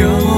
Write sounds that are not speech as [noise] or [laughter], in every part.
영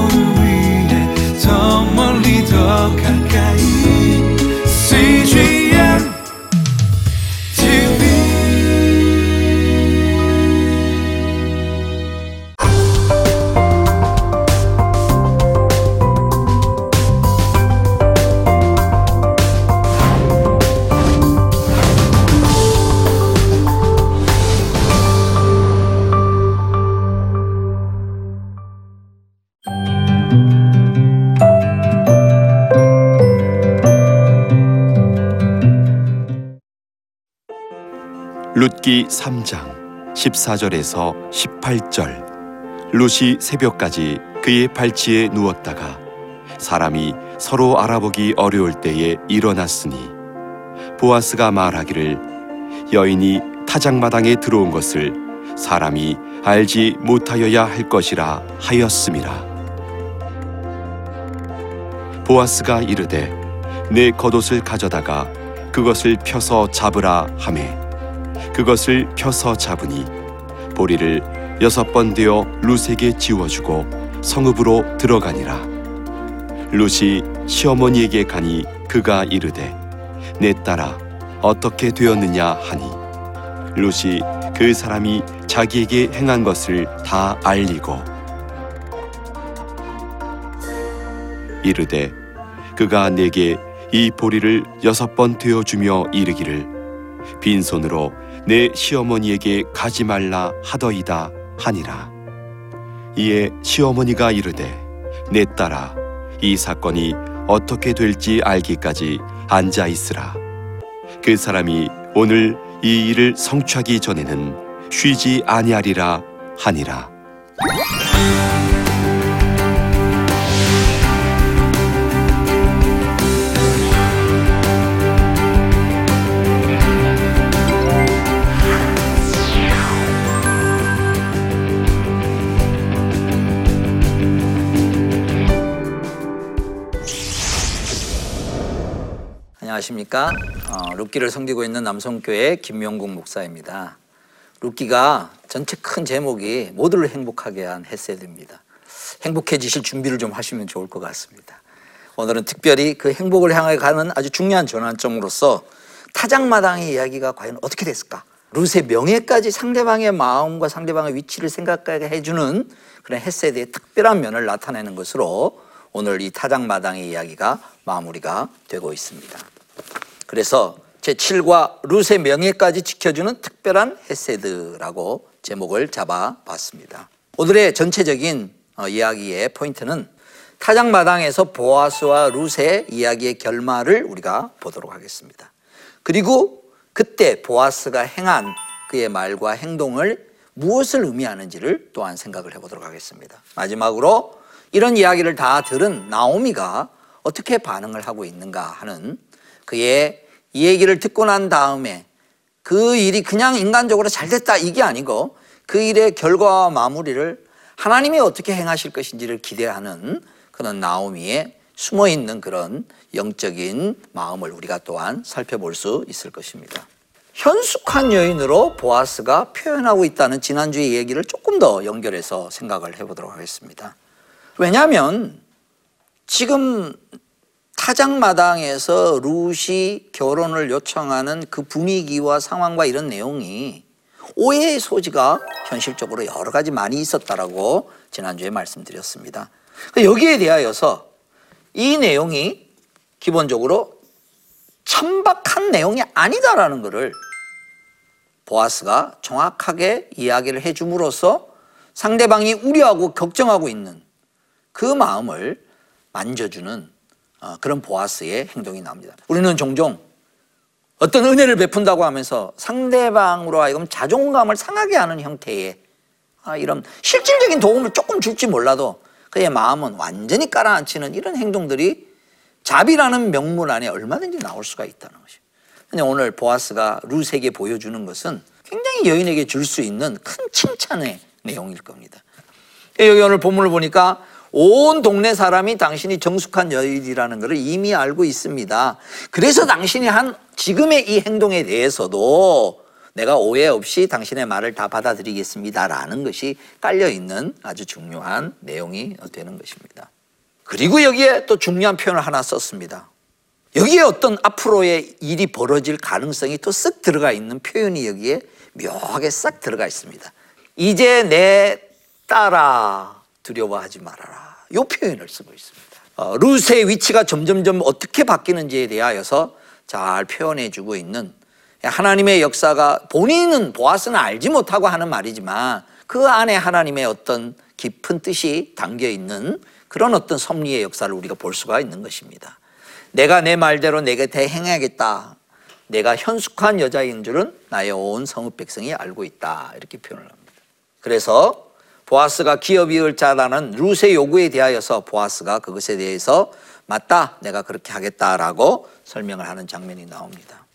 룻기 3장 14절에서 18절. 룻이 새벽까지 그의 발치에 누웠다가 사람이 서로 알아보기 어려울 때에 일어났으니 보아스가 말하기를 여인이 타작마당에 들어온 것을 사람이 알지 못하여야 할 것이라 하였음이라 보아스가 이르되 내 겉옷을 가져다가 그것을 펴서 잡으라 하매 그것을 펴서 잡으니 보리를 여섯 번 되어 룻에게 지워주고 성읍으로 들어가니라. 룻이 시어머니에게 가니 그가 이르되 내 딸아 어떻게 되었느냐 하니. 룻이 그 사람이 자기에게 행한 것을 다 알리고 이르되 그가 내게 이 보리를 여섯 번 되어 주며 이르기를 빈손으로 내 시어머니에게 가지 말라 하더이다 하니라. 이에 시어머니가 이르되 내 딸아 이 사건이 어떻게 될지 알기까지 앉아 있으라. 그 사람이 오늘 이 일을 성취하기 전에는 쉬지 아니하리라 하니라 안녕하십니까? 어, 룻기를 섬기고 있는 남성교회 김명국 목사입니다. 룻기가 전체 큰 제목이 모두를 행복하게 한 헤세드입니다. 행복해지실 준비를 좀 하시면 좋을 것 같습니다. 오늘은 특별히 그 행복을 향해 가는 아주 중요한 전환점으로서 타작마당의 이야기가 과연 어떻게 됐을까? 룻의 명예까지 상대방의 마음과 상대방의 위치를 생각하게 해주는 그런 헤세드의 특별한 면을 나타내는 것으로 오늘 이 타작마당의 이야기가 마무리가 되고 있습니다. 그래서 제7과 룻의 명예까지 지켜주는 특별한 헤세드라고 제목을 잡아봤습니다. 오늘의 전체적인 어, 이야기의 포인트는 타작마당에서 보아스와 룻의 이야기의 결말을 우리가 보도록 하겠습니다. 그리고 그때 보아스가 행한 그의 말과 행동을 무엇을 의미하는지를 또한 생각을 해보도록 하겠습니다. 마지막으로 이런 이야기를 다 들은 나오미가 어떻게 반응을 하고 있는가 하는 그의 이 얘기를 듣고 난 다음에 그 일이 그냥 인간적으로 잘 됐다 이게 아니고 그 일의 결과와 마무리를 하나님이 어떻게 행하실 것인지를 기대하는 그런 나오미의 숨어 있는 그런 영적인 마음을 우리가 또한 살펴볼 수 있을 것입니다. 현숙한 여인으로 보아스가 표현하고 있다는 지난주의 얘기를 조금 더 연결해서 생각을 해보도록 하겠습니다. 왜냐하면 지금 타작마당에서 룻이 결혼을 요청하는 그 분위기와 상황과 이런 내용이 오해의 소지가 현실적으로 여러 가지 많이 있었다라고 지난주에 말씀드렸습니다. 여기에 대하여서 이 내용이 기본적으로 천박한 내용이 아니다라는 것을 보아스가 정확하게 이야기를 해줌으로써 상대방이 우려하고 걱정하고 있는 그 마음을 만져주는 어, 그런 보아스의 행동이 나옵니다. 우리는 종종 어떤 은혜를 베푼다고 하면서 상대방으로 하여금 자존감을 상하게 하는 형태의 아, 이런 실질적인 도움을 조금 줄지 몰라도 그의 마음은 완전히 깔아앉히는 이런 행동들이 자비라는 명문 안에 얼마든지 나올 수가 있다는 것이죠. 근데 오늘 보아스가 룻에게 보여주는 것은 굉장히 여인에게 줄 수 있는 큰 칭찬의 내용일 겁니다. 여기 오늘 본문을 보니까 온 동네 사람이 당신이 정숙한 여인이라는 것을 이미 알고 있습니다. 그래서 당신이 한 지금의 이 행동에 대해서도 내가 오해 없이 당신의 말을 다 받아들이겠습니다라는 것이 깔려 있는 아주 중요한 내용이 되는 것입니다. 그리고 여기에 또 중요한 표현을 하나 썼습니다. 여기에 어떤 앞으로의 일이 벌어질 가능성이 또 쓱 들어가 있는 표현이 여기에 묘하게 싹 들어가 있습니다. 이제 내 딸아 두려워하지 말아라. 이 표현을 쓰고 있습니다. 어, 루스의 위치가 점점점 어떻게 바뀌는지에 대하여서 잘 표현해 주고 있는 하나님의 역사가 본인은 보아스는 알지 못하고 하는 말이지만 그 안에 하나님의 어떤 깊은 뜻이 담겨 있는 그런 어떤 섭리의 역사를 우리가 볼 수가 있는 것입니다. 내가 내 말대로 내게 대행하겠다. 내가 현숙한 여자인 줄은 나의 온 성읍 백성이 알고 있다. 이렇게 표현을 합니다. 그래서 보아스가 기업이을 자라는 룻의 요구에 대하여서 보아스가 그것에 대해서 맞다. 내가 그렇게 하겠다라고 설명을 하는 장면이 나옵니다.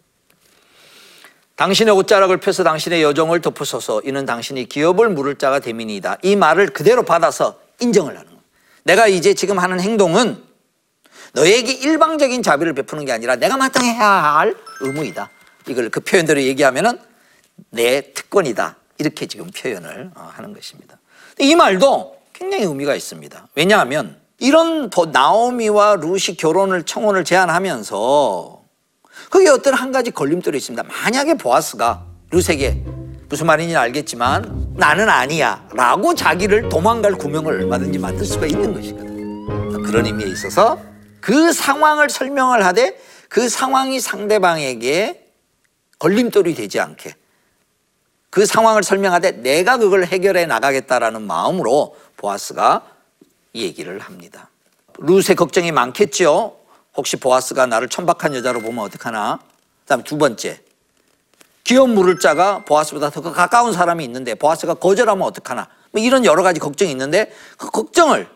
당신의 옷자락을 펴서 당신의 여정을 덮으소서 이는 당신이 기업을 물을 자가 대민이다. 이 말을 그대로 받아서 인정을 하는 거예요. 내가 이제 지금 하는 행동은 너에게 일방적인 자비를 베푸는 게 아니라 내가 마땅히 해야 할 의무이다. 이걸 그 표현대로 얘기하면은 내 특권이다. 이렇게 지금 표현을 어, 하는 것입니다. 이 말도 굉장히 의미가 있습니다. 왜냐하면 이런 보- 나오미와 룻이 결혼을 청혼을 제안하면서 거기에 어떤 한 가지 걸림돌이 있습니다. 만약에 보아스가 룻에게 무슨 말인지 알겠지만 나는 아니야 라고 자기를 도망갈 구명을 얼마든지 만들 수가 있는 것이거든. 그런 의미에 있어서 그 상황을 설명을 하되 그 상황이 상대방에게 걸림돌이 되지 않게 그 상황을 설명하되 내가 그걸 해결해 나가겠다라는 마음으로 보아스가 이 얘기를 합니다. 룻의 걱정이 많겠죠. 혹시 보아스가 나를 천박한 여자로 보면 어떡하나? 그다음 두 번째. 기업 물을 자가 보아스보다 더 가까운 사람이 있는데 보아스가 거절하면 어떡하나? 뭐 이런 여러 가지 걱정이 있는데 그 걱정을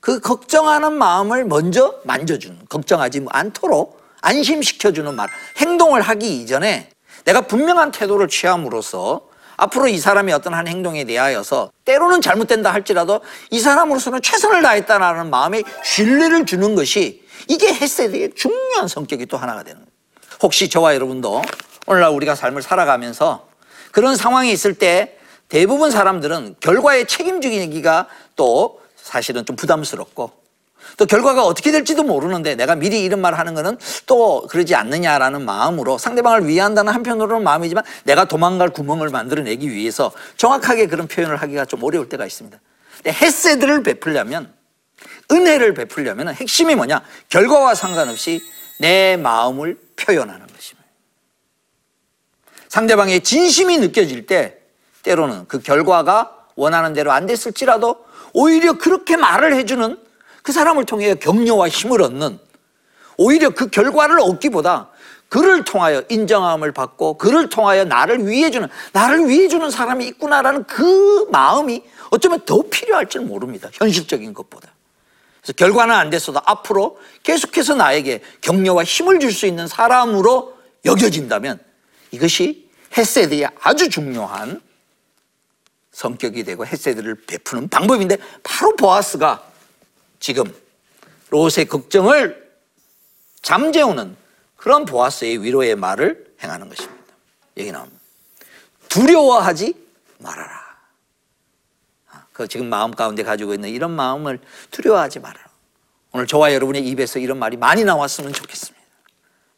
그 걱정하는 마음을 먼저 만져주는 걱정하지 않도록 안심시켜주는 말 행동을 하기 이전에 내가 분명한 태도를 취함으로써 앞으로 이 사람이 어떤 한 행동에 대하여서 때로는 잘못된다 할지라도 이 사람으로서는 최선을 다했다라는 마음에 신뢰를 주는 것이 이게 헤세드의 중요한 성격이 또 하나가 되는 거예요. 혹시 저와 여러분도 오늘날 우리가 삶을 살아가면서 그런 상황이 있을 때 대부분 사람들은 결과에 책임지기가 또 사실은 좀 부담스럽고 또 결과가 어떻게 될지도 모르는데 내가 미리 이런 말 하는 거는 또 그러지 않느냐라는 마음으로 상대방을 위한다는 한편으로는 마음이지만 내가 도망갈 구멍을 만들어내기 위해서 정확하게 그런 표현을 하기가 좀 어려울 때가 있습니다. 근데 헤세드를 베풀려면 은혜를 베풀려면 핵심이 뭐냐? 결과와 상관없이 내 마음을 표현하는 것입니다. 상대방의 진심이 느껴질 때 때로는 그 결과가 원하는 대로 안 됐을지라도 오히려 그렇게 말을 해주는 그 사람을 통해 격려와 힘을 얻는 오히려 그 결과를 얻기보다 그를 통하여 인정함을 받고 그를 통하여 나를 위해주는 나를 위해주는 사람이 있구나라는 그 마음이 어쩌면 더 필요할지 모릅니다. 현실적인 것보다. 그래서 결과는 안 됐어도 앞으로 계속해서 나에게 격려와 힘을 줄 수 있는 사람으로 여겨진다면 이것이 헤세드의 아주 중요한 성격이 되고 헤세드를 베푸는 방법인데 바로 보아스가 지금 롯의 걱정을 잠재우는 그런 보아스의 위로의 말을 행하는 것입니다. 여기 나옵니다. 두려워하지 말아라. 아, 그 지금 마음 가운데 가지고 있는 이런 마음을 두려워하지 말아라. 오늘 저와 여러분의 입에서 이런 말이 많이 나왔으면 좋겠습니다.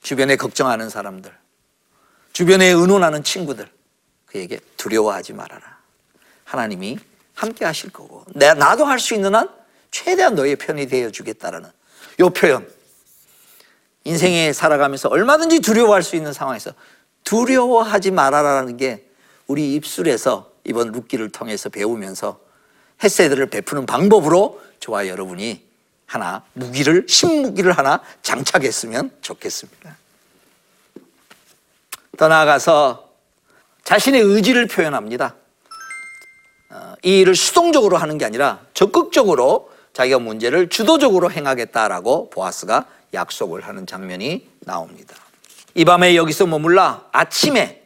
주변에 걱정하는 사람들, 주변에 의논하는 친구들, 그에게 두려워하지 말아라. 하나님이 함께 하실 거고, 내, 나도 할 수 있는 한 최대한 너의 편이 되어 주겠다라는 요 표현. 인생에 살아가면서 얼마든지 두려워할 수 있는 상황에서 두려워하지 말아라는 게 우리 입술에서 이번 룻기를 통해서 배우면서 햇세들을 베푸는 방법으로 저와 여러분이 하나 무기를 신무기를 하나 장착했으면 좋겠습니다. 더 나아가서 자신의 의지를 표현합니다. 어, 이 일을 수동적으로 하는 게 아니라 적극적으로 자기가 문제를 주도적으로 행하겠다라고 보아스가 약속을 하는 장면이 나옵니다. 이 밤에 여기서 머물라 아침에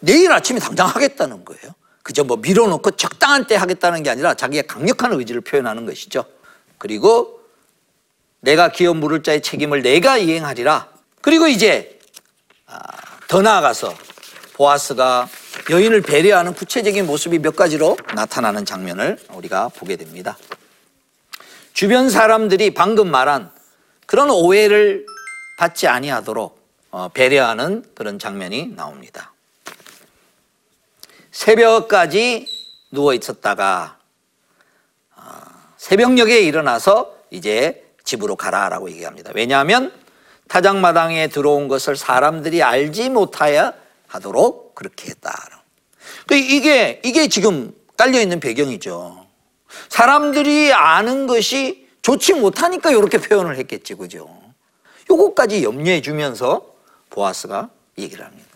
내일 아침에 당장 하겠다는 거예요. 그저 뭐 밀어놓고 적당한 때 하겠다는 게 아니라 자기의 강력한 의지를 표현하는 것이죠. 그리고 내가 기업 물을 자의 책임을 내가 이행하리라. 그리고 이제 아, 더 나아가서 보아스가 여인을 배려하는 구체적인 모습이 몇 가지로 나타나는 장면을 우리가 보게 됩니다. 주변 사람들이 방금 말한 그런 오해를 받지 아니하도록 어, 배려하는 그런 장면이 나옵니다. 새벽까지 누워 있었다가 어, 새벽녘에 일어나서 이제 집으로 가라라고 얘기합니다. 왜냐하면 타작마당에 들어온 것을 사람들이 알지 못하여 하도록 그렇게 했다. 그 이게 이게 지금 깔려 있는 배경이죠. 사람들이 아는 것이 좋지 못하니까 이렇게 표현을 했겠지, 그죠? 요거까지 염려해 주면서 보아스가 얘기를 합니다.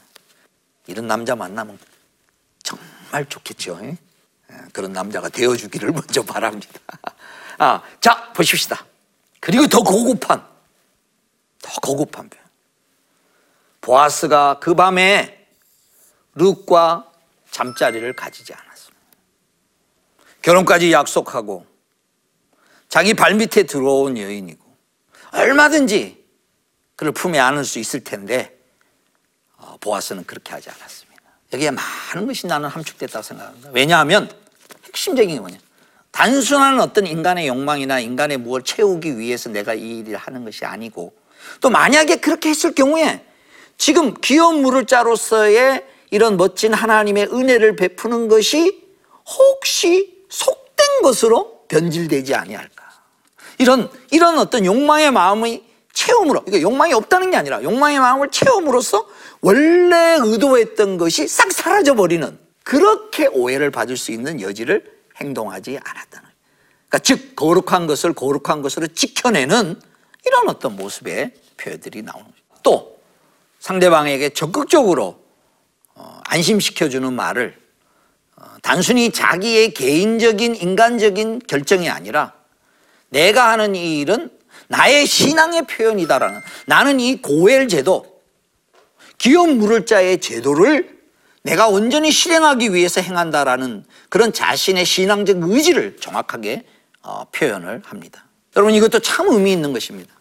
이런 남자 만나면 정말 좋겠죠. 예? 그런 남자가 되어주기를 먼저 바랍니다. [laughs] 아, 자, 보십시다. 그리고 더 고급한, 더 고급한 표현. 보아스가 그 밤에 룻과 잠자리를 가지지 않았습니다. 결혼까지 약속하고 자기 발밑에 들어온 여인이고 얼마든지 그를 품에 안을 수 있을 텐데 어, 보아스는 그렇게 하지 않았습니다. 여기에 많은 것이 나는 함축됐다고 생각합니다. 왜냐하면 핵심적인 게 뭐냐. 단순한 어떤 인간의 욕망이나 인간의 무엇을 채우기 위해서 내가 이 일을 하는 것이 아니고 또 만약에 그렇게 했을 경우에 지금 귀여운 물을 자로서의 이런 멋진 하나님의 은혜를 베푸는 것이 혹시 속된 것으로 변질되지 아니할까. 이런 이런 어떤 욕망의 마음의 체험으로 이게 욕망이 없다는 게 아니라 욕망의 마음을 체험으로써 원래 의도했던 것이 싹 사라져 버리는 그렇게 오해를 받을 수 있는 여지를 행동하지 않았다는. 그러니까 즉 거룩한 것을 거룩한 것으로 지켜내는 이런 어떤 모습의 표현들이 나오는 거죠. 또 상대방에게 적극적으로 어, 안심시켜주는 말을 어, 단순히 자기의 개인적인 인간적인 결정이 아니라 내가 하는 이 일은 나의 신앙의 표현이다라는 나는 이 고엘 제도 기업 물을 자의 제도를 내가 온전히 실행하기 위해서 행한다라는 그런 자신의 신앙적 의지를 정확하게 어, 표현을 합니다. 여러분 이것도 참 의미 있는 것입니다.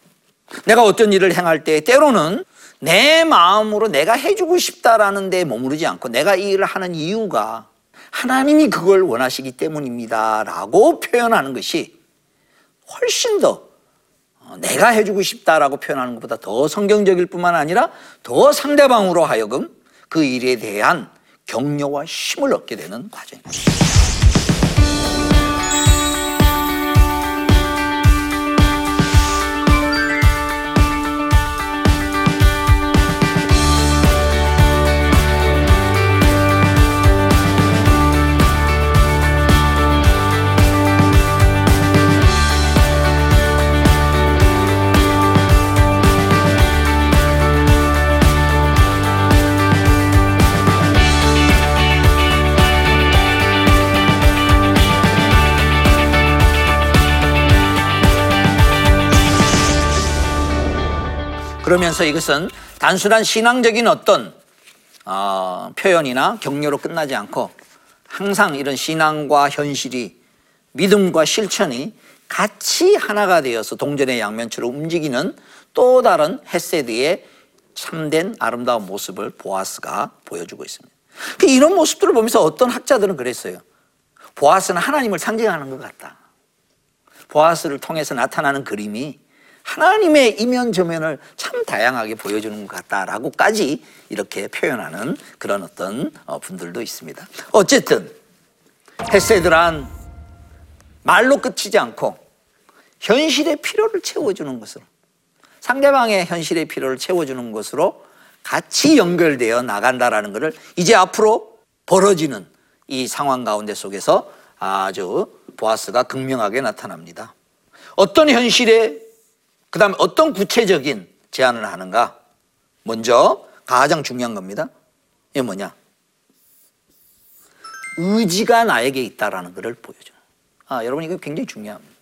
내가 어떤 일을 행할 때 때로는 내 마음으로 내가 해주고 싶다라는 데 머무르지 않고 내가 이 일을 하는 이유가 하나님이 그걸 원하시기 때문입니다 라고 표현하는 것이 훨씬 더 어, 내가 해주고 싶다라고 표현하는 것보다 더 성경적일 뿐만 아니라 더 상대방으로 하여금 그 일에 대한 격려와 힘을 얻게 되는 과정입니다. 그러면서 이것은 단순한 신앙적인 어떤 어, 표현이나 격려로 끝나지 않고 항상 이런 신앙과 현실이 믿음과 실천이 같이 하나가 되어서 동전의 양면처럼 움직이는 또 다른 헤세드의 참된 아름다운 모습을 보아스가 보여주고 있습니다. 그 이런 모습들을 보면서 어떤 학자들은 그랬어요. 보아스는 하나님을 상징하는 것 같다. 보아스를 통해서 나타나는 그림이 하나님의 이면 저면을 참 다양하게 보여주는 것 같다라고까지 이렇게 표현하는 그런 어떤 어, 분들도 있습니다. 어쨌든 헤세드란 말로 끝이지 않고 현실의 필요를 채워주는 것으로 상대방의 현실의 필요를 채워주는 것으로 같이 연결되어 나간다라는 것을 이제 앞으로 벌어지는 이 상황 가운데 속에서 아주 보아스가 극명하게 나타납니다. 어떤 현실에 그 다음에 어떤 구체적인 제안을 하는가? 먼저 가장 중요한 겁니다. 이게 뭐냐? 의지가 나에게 있다라는 것을 보여줘. 아, 여러분 이거 굉장히 중요합니다.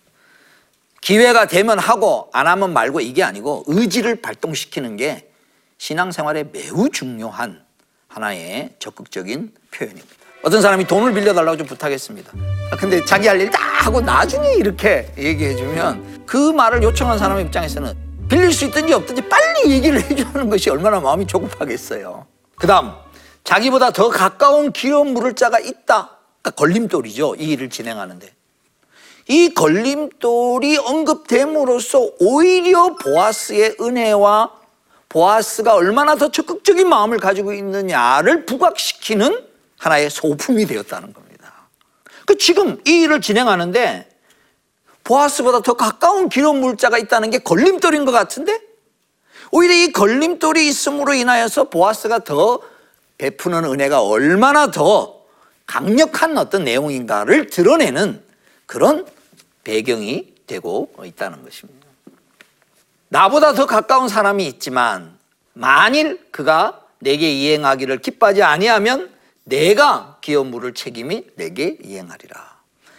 기회가 되면 하고 안 하면 말고 이게 아니고 의지를 발동시키는 게 신앙생활에 매우 중요한 하나의 적극적인 표현입니다. 어떤 사람이 돈을 빌려달라고 좀 부탁했습니다. 아, 근데 자기 할 일 다 하고 나중에 이렇게 얘기해주면 그 말을 요청한 사람 입장에서는 빌릴 수 있든지 없든지 빨리 얘기를 해주는 것이 얼마나 마음이 조급하겠어요. 그 다음 자기보다 더 가까운 기업 물을 자가 있다. 그러니까 걸림돌이죠. 이 일을 진행하는데. 이 걸림돌이 언급됨으로써 오히려 보아스의 은혜와 보아스가 얼마나 더 적극적인 마음을 가지고 있느냐를 부각시키는 하나의 소품이 되었다는 겁니다. 그 지금 이 일을 진행하는데 보아스보다 더 가까운 기업 물자가 있다는 게 걸림돌인 것 같은데 오히려 이 걸림돌이 있음으로 인하여서 보아스가 더 베푸는 은혜가 얼마나 더 강력한 어떤 내용인가를 드러내는 그런 배경이 되고 있다는 것입니다. 나보다 더 가까운 사람이 있지만 만일 그가 내게 이행하기를 기뻐하지 아니하면 내가 기업 물을 책임이 내게 이행하리라.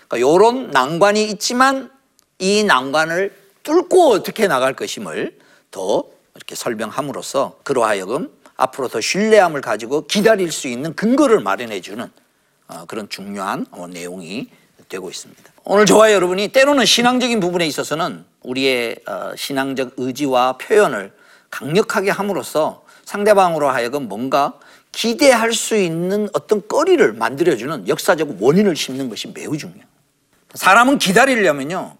그러니까 이런 난관이 있지만 이 난관을 뚫고 어떻게 나갈 것임을 더 이렇게 설명함으로써 그로 하여금 앞으로 더 신뢰함을 가지고 기다릴 수 있는 근거를 마련해 주는 어, 그런 중요한 어, 내용이 되고 있습니다. 오늘 저와 여러분이 때로는 신앙적인 부분에 있어서는 우리의 어, 신앙적 의지와 표현을 강력하게 함으로써 상대방으로 하여금 뭔가 기대할 수 있는 어떤 거리를 만들어주는 역사적 원인을 심는 것이 매우 중요해요. 사람은 기다리려면요.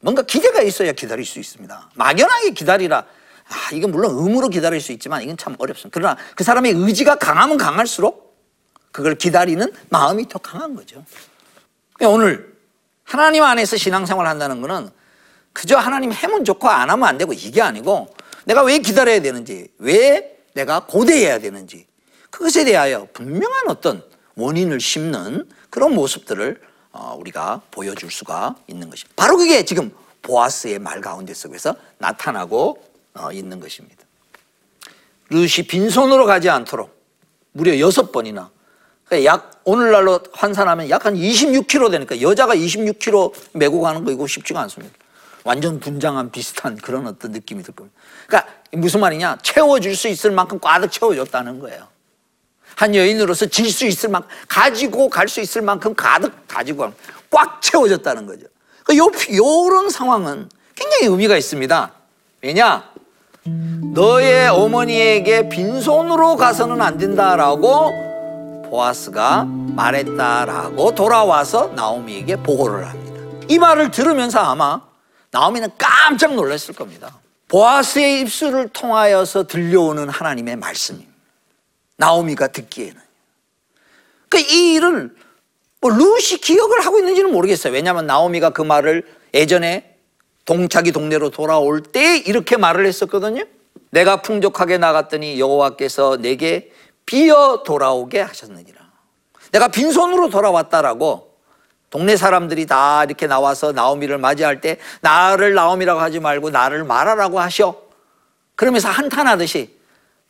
뭔가 기대가 있어야 기다릴 수 있습니다. 막연하게 기다리라. 아, 이건 물론 의무로 기다릴 수 있지만 이건 참 어렵습니다. 그러나 그 사람의 의지가 강하면 강할수록 그걸 기다리는 마음이 더 강한 거죠. 그러니까 오늘 하나님 안에서 신앙생활 한다는 거는 그저 하나님 해면 좋고 안 하면 안 되고 이게 아니고 내가 왜 기다려야 되는지, 왜 내가 고대해야 되는지 그것에 대하여 분명한 어떤 원인을 심는 그런 모습들을 어, 우리가 보여줄 수가 있는 것입니다. 바로 그게 지금 보아스의 말 가운데 속에서 나타나고 어, 있는 것입니다. 룻이 빈손으로 가지 않도록 무려 여섯 번이나 그러니까 약 오늘날로 환산하면 약 한 26kg 되니까 여자가 26kg 메고 가는 거 이거 쉽지가 않습니다. 완전 분장한 비슷한 그런 어떤 느낌이 들 겁니다. 그러니까 무슨 말이냐? 채워줄 수 있을 만큼 꽉 채워줬다는 거예요. 한 여인으로서 질 수 있을 만큼 가지고 갈 수 있을 만큼 가득 가지고 꽉 채워졌다는 거죠. 그 요, 요런 상황은 굉장히 의미가 있습니다. 왜냐? 너의 어머니에게 빈손으로 가서는 안 된다라고 보아스가 말했다라고 돌아와서 나오미에게 보고를 합니다. 이 말을 들으면서 아마 나오미는 깜짝 놀랐을 겁니다. 보아스의 입술을 통하여서 들려오는 하나님의 말씀입니다. 나오미가 듣기에는. 그러니까 이 일을 뭐 루시 기억을 하고 있는지는 모르겠어요. 왜냐하면 나오미가 그 말을 예전에 동차기 동네로 돌아올 때 이렇게 말을 했었거든요. 내가 풍족하게 나갔더니 여호와께서 내게 비어 돌아오게 하셨느니라. 내가 빈손으로 돌아왔다라고 동네 사람들이 다 이렇게 나와서 나오미를 맞이할 때 나를 나오미라고 하지 말고 나를 말하라고 하셔. 그러면서 한탄하듯이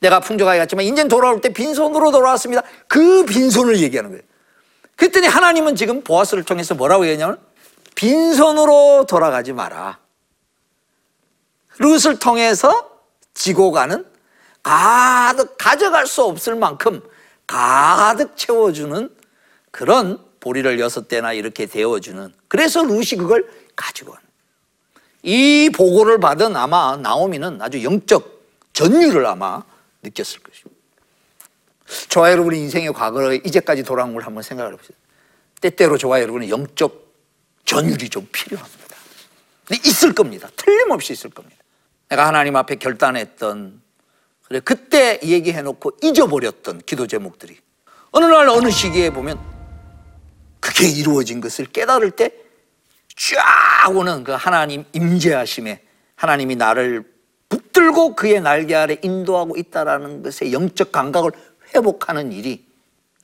내가 풍족하게 갔지만 이제 돌아올 때 빈손으로 돌아왔습니다. 그 빈손을 얘기하는 거예요. 그랬더니 하나님은 지금 보아스를 통해서 뭐라고 얘기하냐면 빈손으로 돌아가지 마라. 룻을 통해서 지고 가는 가득 가져갈 수 없을 만큼 가득 채워주는 그런 보리를 여섯 대나 이렇게 데워주는 그래서 룻이 그걸 가지고 온. 이 보고를 받은 아마 나오미는 아주 영적 전율을 아마 느꼈을 것입니다. 저와 여러분의 인생의 과거를 이제까지 돌아온 걸 한번 생각을 해보세요. 때때로 저와 여러분의 영적 전율이 좀 필요합니다. 근데 있을 겁니다. 틀림없이 있을 겁니다. 내가 하나님 앞에 결단했던 그래 그때 얘기해 놓고 잊어버렸던 기도 제목들이 어느 날 어느 시기에 보면 그게 이루어진 것을 깨달을 때 쫙 오는 그 하나님 임재하심에 하나님이 나를 붙들고 그의 날개 아래 인도하고 있다라는 것의 영적 감각을 회복하는 일이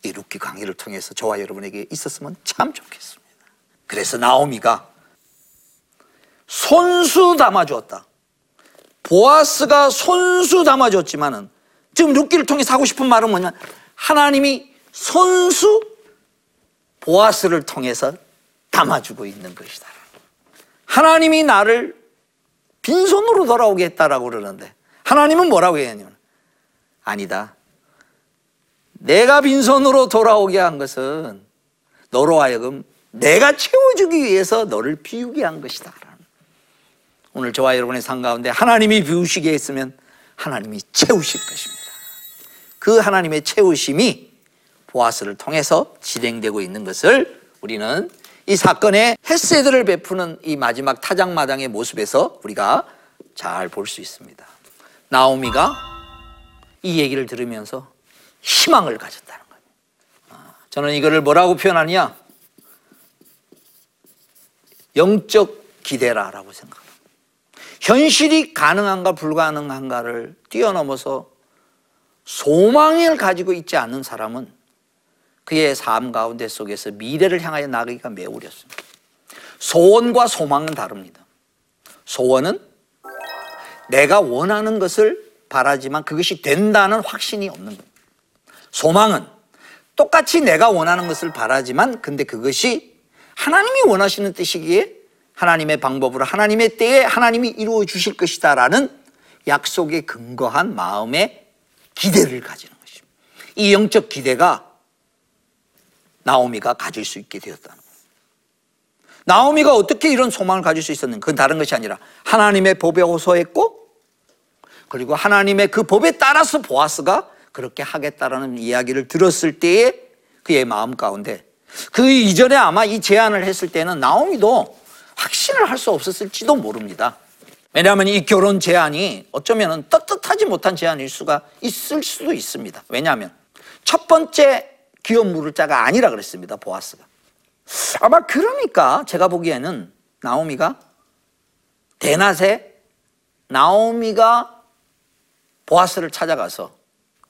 이 룻기 강의를 통해서 저와 여러분에게 있었으면 참 좋겠습니다. 그래서 나오미가 손수 담아주었다. 보아스가 손수 담아줬지만은 지금 루키를 통해서 하고 싶은 말은 뭐냐? 하나님이 손수 보아스를 통해서 담아주고 있는 것이다. 하나님이 나를 빈손으로 돌아오게 했다라고 그러는데 하나님은 뭐라고 했냐면 아니다. 내가 빈손으로 돌아오게 한 것은 너로 하여금 내가 채워주기 위해서 너를 비우게 한 것이다. 오늘 저와 여러분의 삶 가운데 하나님이 비우시게 했으면 하나님이 채우실 것입니다. 그 하나님의 채우심이 보아스를 통해서 진행되고 있는 것을 우리는 이 사건의 헤세드를 베푸는 이 마지막 타작마당의 모습에서 우리가 잘 볼 수 있습니다. 나오미가 이 얘기를 들으면서 희망을 가졌다는 거예요. 아, 저는 이거를 뭐라고 표현하냐? 영적 기대라라고 생각합니다. 현실이 가능한가 불가능한가를 뛰어넘어서 소망을 가지고 있지 않는 사람은 그의 삶 가운데 속에서 미래를 향하여 나가기가 매우 어렵습니다. 소원과 소망은 다릅니다. 소원은 내가 원하는 것을 바라지만 그것이 된다는 확신이 없는 겁니다. 소망은 똑같이 내가 원하는 것을 바라지만 근데 그것이 하나님이 원하시는 뜻이기에 하나님의 방법으로 하나님의 때에 하나님이 이루어 주실 것이다라는 약속에 근거한 마음의 기대를 가지는 것입니다. 이 영적 기대가 나오미가 가질 수 있게 되었다는 거예요. 나오미가 어떻게 이런 소망을 가질 수 있었는가? 그건 다른 것이 아니라 하나님의 법에 호소했고 그리고 하나님의 그 법에 따라서 보아스가 그렇게 하겠다라는 이야기를 들었을 때에 그의 마음 가운데 그 이전에 아마 이 제안을 했을 때는 나오미도 확신을 할 수 없었을지도 모릅니다. 왜냐하면 이 결혼 제안이 어쩌면 떳떳하지 못한 제안일 수가 있을 수도 있습니다. 왜냐하면 첫 번째 기업 물을 자가 아니라 그랬습니다. 보아스가. 아마 그러니까 제가 보기에는 나오미가 대낮에 나오미가 보아스를 찾아가서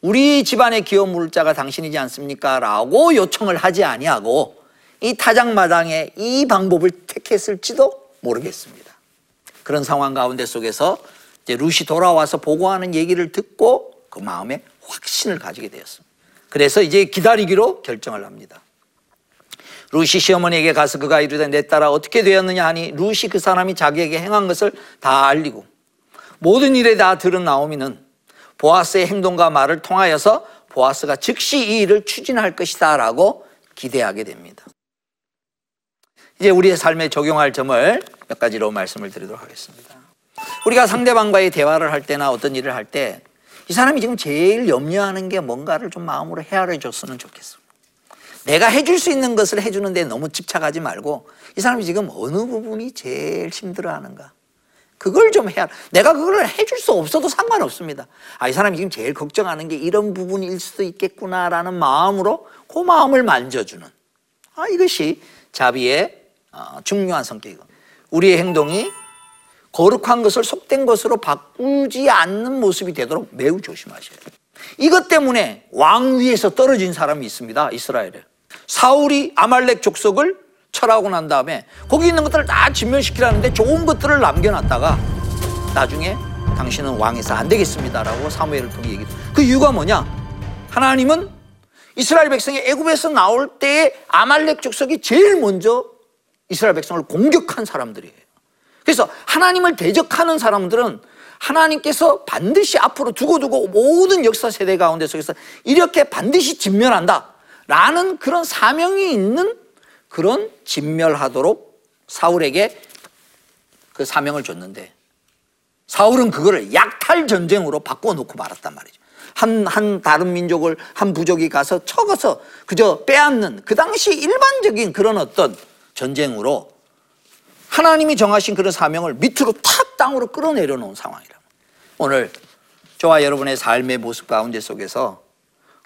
우리 집안의 기업 물자가 당신이지 않습니까? 라고 요청을 하지 아니하고 이 타작마당에 이 방법을 택했을지도 모르겠습니다. 그런 상황 가운데 속에서 이제 루시 돌아와서 보고하는 얘기를 듣고 그 마음에 확신을 가지게 되었습니다. 그래서 이제 기다리기로 결정을 합니다. 루시 시어머니에게 가서 그가 이르되 내 딸아 어떻게 되었느냐 하니 루시 그 사람이 자기에게 행한 것을 다 알리고 모든 일에 다 들은 나오미는 보아스의 행동과 말을 통하여서 보아스가 즉시 이 일을 추진할 것이다 라고 기대하게 됩니다. 이제 우리의 삶에 적용할 점을 몇 가지로 말씀을 드리도록 하겠습니다. 우리가 상대방과의 대화를 할 때나 어떤 일을 할때 이 사람이 지금 제일 염려하는 게 뭔가를 좀 마음으로 헤아려 줬으면 좋겠습니다. 내가 해줄 수 있는 것을 해주는데 너무 집착하지 말고 이 사람이 지금 어느 부분이 제일 힘들어하는가. 그걸 좀 해야, 내가 그걸 해줄 수 없어도 상관없습니다. 아, 이 사람이 지금 제일 걱정하는 게 이런 부분일 수도 있겠구나라는 마음으로 그 마음을 만져주는. 아, 이것이 자비의 어, 중요한 성격이고. 우리의 행동이 거룩한 것을 속된 것으로 바꾸지 않는 모습이 되도록 매우 조심하셔야 돼요. 이것 때문에 왕 위에서 떨어진 사람이 있습니다. 이스라엘에. 사울이 아말렉 족속을 철하고 난 다음에 거기 있는 것들을 다 진멸시키라는데 좋은 것들을 남겨놨다가 나중에 당신은 왕에서 안 되겠습니다라고 사무엘을 통해 얘기해. 그 이유가 뭐냐? 하나님은 이스라엘 백성이 애굽에서 나올 때에 아말렉 족속이 제일 먼저 이스라엘 백성을 공격한 사람들이에요. 그래서 하나님을 대적하는 사람들은 하나님께서 반드시 앞으로 두고두고 모든 역사 세대 가운데 속에서 이렇게 반드시 진멸한다. 라는 그런 사명이 있는 그런 진멸하도록 사울에게 그 사명을 줬는데 사울은 그거를 약탈 전쟁으로 바꿔놓고 말았단 말이죠. 한, 한 다른 민족을 한 부족이 가서 쳐가서 그저 빼앗는 그 당시 일반적인 그런 어떤 전쟁으로 하나님이 정하신 그런 사명을 밑으로 탁 땅으로 끌어내려 놓은 상황이라. 오늘 저와 여러분의 삶의 모습 가운데 속에서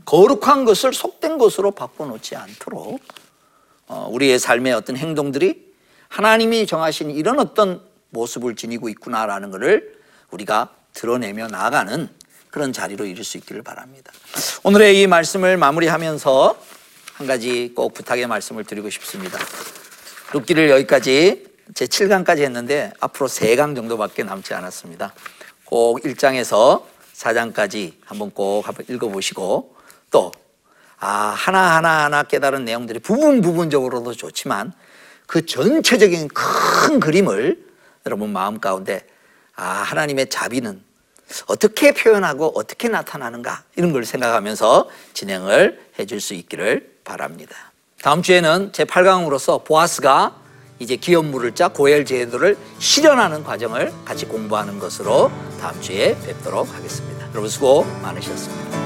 거룩한 것을 속된 것으로 바꿔놓지 않도록 어, 우리의 삶의 어떤 행동들이 하나님이 정하신 이런 어떤 모습을 지니고 있구나라는 것을 우리가 드러내며 나아가는 그런 자리로 이룰 수 있기를 바랍니다. 오늘의 이 말씀을 마무리하면서 한 가지 꼭 부탁의 말씀을 드리고 싶습니다. 룻기를 여기까지 제 7강까지 했는데 앞으로 3강 정도밖에 남지 않았습니다. 꼭 1장에서 4장까지 한번 꼭 한번 읽어보시고 또 아, 하나하나 하나 깨달은 내용들이 부분 부분적으로도 좋지만 그 전체적인 큰 그림을 여러분 마음 가운데 아, 하나님의 자비는 어떻게 표현하고 어떻게 나타나는가 이런 걸 생각하면서 진행을 해줄 수 있기를 바랍니다. 다음 주에는 제 8강으로서 보아스가 이제 기업 물을 자 고엘 제도를 실현하는 과정을 같이 공부하는 것으로 다음 주에 뵙도록 하겠습니다. 여러분 수고 많으셨습니다.